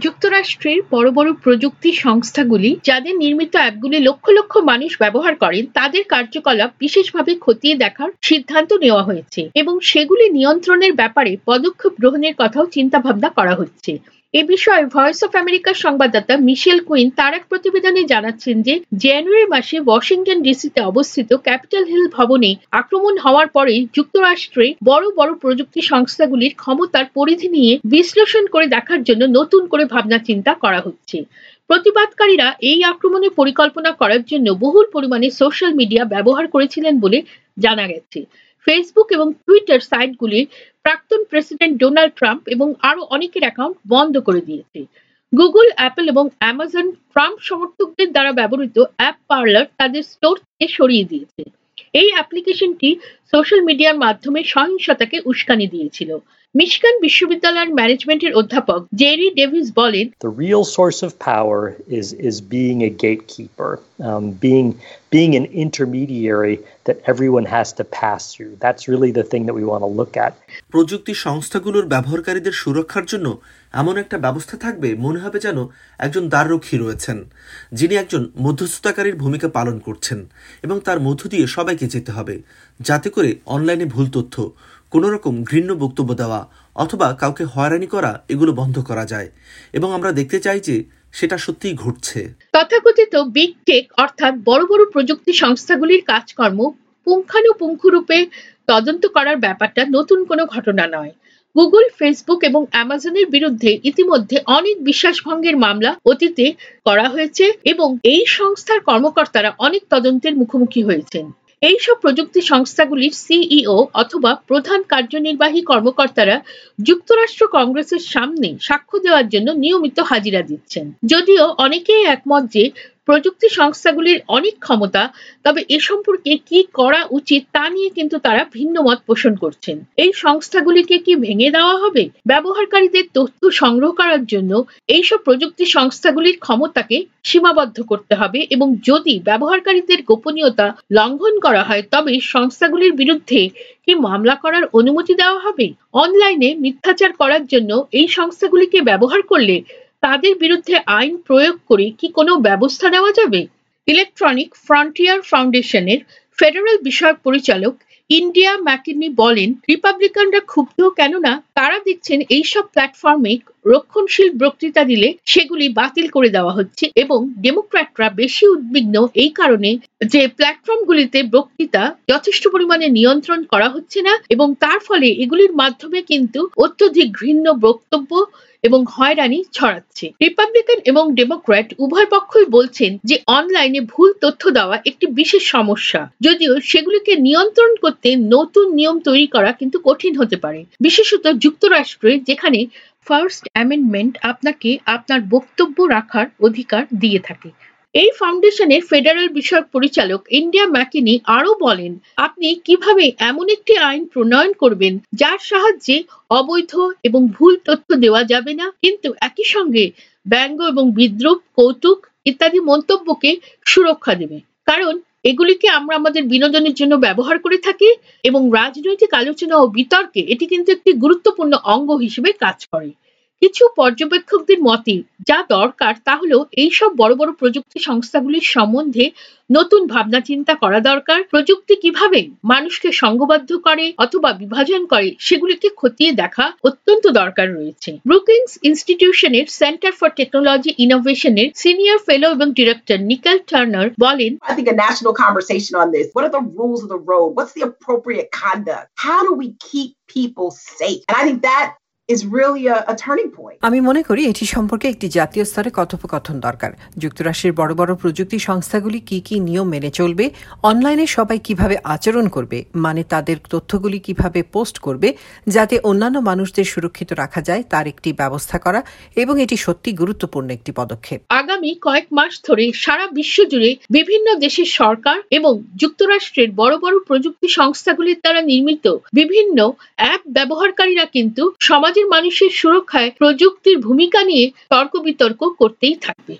যুক্তরাষ্ট্রের বড় বড় প্রযুক্তি সংস্থাগুলি যাদের নির্মিত অ্যাপগুলি লক্ষ লক্ষ মানুষ ব্যবহার করেন, তাদের কার্যকলাপ বিশেষভাবে খতিয়ে দেখার সিদ্ধান্ত নেওয়া হয়েছে এবং সেগুলি নিয়ন্ত্রণের ব্যাপারে পদক্ষেপ গ্রহণের কথাও চিন্তা ভাবনা করা হচ্ছে। এ বিষয়ে ভয়েস অফ আমেরিকার সংবাদদাতা মিশেল কুইন তার এক প্রতিবেদনে জানাচ্ছেন যে জানুয়ারি মাসে ওয়াশিংটন ডিসিতে অবস্থিত ক্যাপিটাল হিল ভবনে আক্রমণ হওয়ার পরে যুক্তরাষ্ট্রে বড় বড় প্রযুক্তি সংস্থাগুলির ক্ষমতার পরিধি নিয়ে বিশ্লেষণ করে দেখার জন্য নতুন করে ভাবনা চিন্তা করা হচ্ছে। প্রতিবাদকারীরা এই আক্রমণের পরিকল্পনা করার জন্য বহুল পরিমাণে সোশ্যাল মিডিয়া ব্যবহার করেছিলেন বলে জানা গেছে। ফেসবুক এবং টুইটার সাইটগুলির প্রাক্তন প্রেসিডেন্ট ডোনাল্ড ট্রাম্প এবং আরও অনেকের অ্যাকাউন্ট বন্ধ করে দিয়েছে। গুগল অ্যাপেল এবং অ্যামাজন ট্রাম্প সমর্থকদের দ্বারা ব্যবহৃত অ্যাপ পার্লার তাদের স্টোর থেকে সরিয়ে দিয়েছে। এই অ্যাপ্লিকেশনটি সোশ্যাল মিডিয়ার মাধ্যমে সহিংসতাকে উস্কানি দিয়েছিল। মিশিগান বিশ্ববিদ্যালয়ের ম্যানেজমেন্টের অধ্যাপক জেরি ডেভিস বলেন The real source of power is is being a gatekeeper, um, being being an intermediary that everyone has to pass through. That's really the thing that we want to look at. প্রযুক্তি সংস্থাগুলোর ব্যবহারকারীদের সুরক্ষার জন্য এমন একটা ব্যবস্থা থাকবে মনে হবে যেন একজন দ্বাররক্ষী রয়েছেন যিনি একজন মধ্যস্থতাকারীর ভূমিকা পালন করছেন এবং তার মধ্য দিয়ে সবাইকে যেতে হবে যাতে করে অনলাইনে ভুল তথ্য কোনো রকম ঘৃণ্য বক্তব্য দেওয়া অথবা কাউকে হয়রানি করা, এগুলো বন্ধ করা যায়। এবং আমরা দেখতে চাই যে সেটা সত্যিই ঘটছে। তথাকথিত বিগ টেক অর্থাৎ বড় বড় প্রযুক্তি সংস্থাগুলির কাজকর্ম পুঙ্খানুপুঙ্খরূপে তদন্ত করার ব্যাপারটা নতুন কোনো ঘটনা নয়। গুগল, ফেসবুক এবং অ্যামাজনের বিরুদ্ধে ইতিমধ্যে অনেক বিশ্বাসভঙ্গের মামলা অতীতে করা হয়েছে এবং এই সংস্থার কর্মকর্তারা অনেক তদন্তের মুখোমুখি হয়েছেন। এইসব প্রযুক্তি সংস্থাগুলির সিইও অথবা প্রধান কার্যনির্বাহী কর্মকর্তারা যুক্তরাষ্ট্র কংগ্রেসের সামনে সাক্ষ্য দেওয়ার জন্য নিয়মিত হাজিরা দিচ্ছেন। যদিও অনেকেই একমত যে প্রযুক্তি সংস্থাগুলির অনেক ক্ষমতা, তবে এ সম্পর্কে কি করা উচিত তা নিয়ে কিন্তু তারা ভিন্ন মত পোষণ করছেন। এই সংস্থাগুলিকে কি ভেঙে দেওয়া হবে? ব্যবহারকারীদের তথ্য সংগ্রহ করার জন্য এইসব প্রযুক্তি সংস্থাগুলির ক্ষমতাকে সীমাবদ্ধ করতে হবে এবং যদি ব্যবহারকারীদের গোপনীয়তা লঙ্ঘন করা হয়, তবে সংস্থাগুলির বিরুদ্ধে কি মামলা করার অনুমতি দেওয়া হবে? অনলাইনে মিথ্যাচার করার জন্য এই সংস্থাগুলিকে ব্যবহার করলে তাদের বিরুদ্ধে আইন প্রয়োগ করে কি কোনো ব্যবস্থা নেওয়া যাবে? ইলেকট্রনিক ফ্রন্টিয়ার ফাউন্ডেশনের ফেডারেল বিষয়ক পরিচালক ইন্ডিয়া ম্যাকিনি বলেন, রিপাবলিকানরা ক্ষুব্ধ কেননা তারা দেখছেন এইসব প্ল্যাটফর্মে রক্ষণশীল বক্তৃতা দিলে সেগুলি বাতিল করে দেওয়া হচ্ছে এবং ডেমোক্র্যাটরা বেশি উদ্বিগ্ন এই কারণে যে প্ল্যাটফর্মগুলিতে বক্তৃতা যথেষ্ট পরিমাণে নিয়ন্ত্রণ করা হচ্ছে না এবং তার ফলে এগুলির মাধ্যমে কিন্তু অত্যধিক ঘৃণ্য বক্তব্য এবং হয়রানি ছড়াচ্ছে। রিপাবলিকান এবং ডেমোক্র্যাট উভয় পক্ষই বলছেন যে অনলাইনে ভুল তথ্য দেওয়া একটি বিশেষ সমস্যা। যদিও সেগুলিকে নিয়ন্ত্রণ করতে নতুন নিয়ম তৈরি করা কিন্তু কঠিন হতে পারে। বিশেষত যুক্তরাষ্ট্রে যেখানে ফার্স্ট অ্যামেন্ডমেন্ট আপনাকে আপনার বক্তব্য রাখার অধিকার দিয়ে থাকে। এই ফাউন্ডেশনের ফেডারেল বিষয়ক পরিচালক ইন্ডিয়া ম্যাকিনি আরও বলেন, আপনি কীভাবে এমন একটি আইন প্রণয়ন করবেন যার সাহায্যে অবৈধ এবং ভুল তথ্য দেওয়া যাবে না? কিন্তু একই সঙ্গে ব্যঙ্গ এবং বিদ্রুপ কৌতুক ইত্যাদি মন্তব্যকে সুরক্ষা দেবে। কারণ এগুলিকে আমরা আমাদের বিনোদনের জন্য ব্যবহার করে থাকি এবং রাজনৈতিক আলোচনা ও বিতর্কে এটি কিন্তু একটি গুরুত্বপূর্ণ অঙ্গ হিসেবে কাজ করে। কিছু পর্যবেক্ষকদের মতে, যা দরকার তা হলো এইসব বড় বড় প্রযুক্তি সংস্থাগুলির সম্বন্ধে নতুন ভাবনা চিন্তা করা দরকার প্রযুক্তি কীভাবে মানুষকে সংঘবদ্ধ করে অথবা বিভাজন করে সেগুলিকে খতিয়ে দেখা অত্যন্ত দরকার রয়েছে ব্রুকিংস ইনস্টিটিউশনের সেন্টার ফর টেকনোলজি ইনোভেশনের সিনিয়র ফেলো এবং ডিরেক্টর নিকেল টার্নার বলেন, I think a national conversation on this. What are the rules of the road? What's the appropriate conduct? How do we keep people safe? And I think that is really a, a turning point. আমি মনে করি এটি সম্পর্কে একটি জাতীয় স্তরে কথোপকথন দরকার যুক্তরাষ্ট্রের বড় বড় প্রযুক্তি সংস্থাগুলি কি কি নিয়ম মেনে চলবে অনলাইনে সবাই কীভাবে আচরণ করবে মানে তাদের তথ্যগুলি কীভাবে পোস্ট করবে যাতে অন্যান্য মানুষদের সুরক্ষিত রাখা যায় তার একটি ব্যবস্থা করা এবং এটি সত্যি গুরুত্বপূর্ণ একটি পদক্ষেপ আগামী কয়েক মাস ধরে সারা বিশ্ব জুড়ে বিভিন্ন দেশের সরকার এবং যুক্তরাষ্ট্রের বড় বড় প্রযুক্তি সংস্থাগুলির দ্বারা নির্মিত বিভিন্ন অ্যাপ ব্যবহারকারীরা কিন্তু সমাজের মানুষের সুরক্ষায় প্রযুক্তির ভূমিকা নিয়ে তর্ক বিতর্ক করতেই থাকবে।